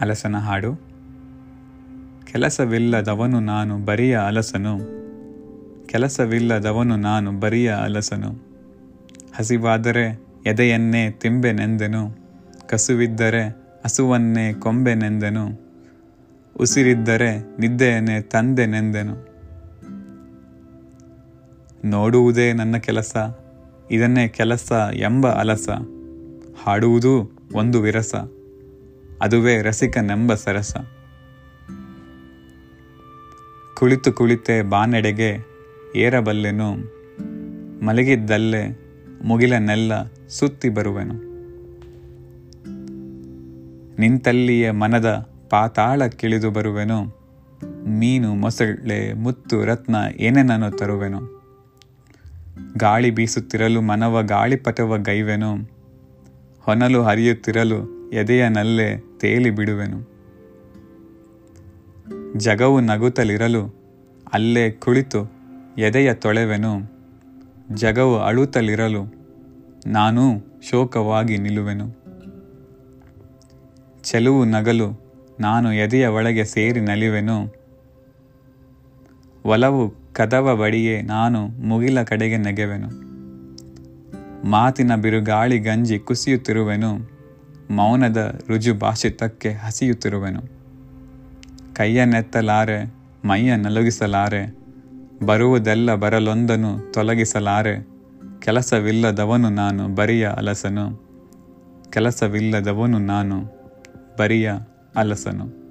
ಅಲಸನ ಹಾಡು. ಕೆಲಸವಿಲ್ಲದವನು ನಾನು ಬರಿಯ ಅಲಸನು. ಕೆಲಸವಿಲ್ಲದವನು ನಾನು ಬರಿಯ ಅಲಸನು. ಹಸಿವಾದರೆ ಎದೆಯನ್ನೇ ತಿಂಬೆನೆಂದೆನು ಕಸುವಿದ್ದರೆ ಹಸುವನ್ನೇ ಕೊಂಬೆನೆಂದೆನು ಉಸಿರಿದ್ದರೆ ನಿದ್ದೆಯನ್ನೇ ತಂದೆನೆಂದೆನು ನೋಡುವುದೇ ನನ್ನ ಕೆಲಸ, ಇದನ್ನೇ ಕೆಲಸ ಎಂಬ ಅಲಸ. ಹಾಡುವುದೂ ಒಂದು ವಿರಸ. ಅದುವೇ ರಸಿಕನೆಂಬ ಸರಸ. ಕುಳಿತು ಕುಳಿತೆ ಬಾನೆಡೆಗೆ ಏರಬಲ್ಲೆನು, ಮಲಗಿದ್ದಲ್ಲೇ ಮುಗಿಲನ್ನೆಲ್ಲ ಸುತ್ತಿ ಬರುವೆನು. ನಿಂತಲ್ಲಿಯೇ ಮನದ ಪಾತಾಳಕ್ಕಿಳಿದು ಬರುವೆನು, ಮೀನು, ಮೊಸಳೆ, ಮುತ್ತು, ರತ್ನ ಏನೇನನ್ನು ತರುವೆನು. ಗಾಳಿ ಬೀಸುತ್ತಿರಲು ಮನವ ಗಾಳಿಪಟವ ಗೈವೆನು, ಹೊನಲು ಹರಿಯುತ್ತಿರಲು ಎದೆಯ ನಲ್ಲೇ ತೇಲಿ ಬಿಡುವೆನು. ಜಗವು ನಗುತ್ತಲಿರಲು ಅಲ್ಲೇ ಕುಳಿತು ಎದೆಯ ತೊಳೆವೆನು. ಜಗವು ಅಳುತ್ತಲಿರಲು ನಾನೂ ಶೋಕವಾಗಿ ನಿಲ್ಲುವೆನು. ಚೆಲುವು ನಗಲು ನಾನು ಎದೆಯ ಒಳಗೆ ಸೇರಿ ನಲಿವೆನು. ಒಲವು ಕದವ ಬಡಿಯೇ ನಾನು ಮುಗಿಲ ಕಡೆಗೆ ನೆಗೆವೆನು. ಮಾತಿನ ಬಿರುಗಾಳಿ ಗಂಜಿ ಕುಸಿಯುತ್ತಿರುವೆನು. ಮೌನದ ರುಜು ಭಾಷಿತಕ್ಕೆ ಹಸಿಯುತ್ತಿರುವೆನು. ಕೈಯನ್ನೆತ್ತಲಾರೆ ಮೈಯ ನಲುಗಿಸಲಾರೆ, ಬರುವುದೆಲ್ಲ ಬರಲೊಂದನು ತೊಲಗಿಸಲಾರೆ, ಕೆಲಸವಿಲ್ಲದವನು ನಾನು ಬರಿಯ ಅಲಸನು. ಕೆಲಸವಿಲ್ಲದವನು ನಾನು ಬರಿಯ ಅಲಸನು.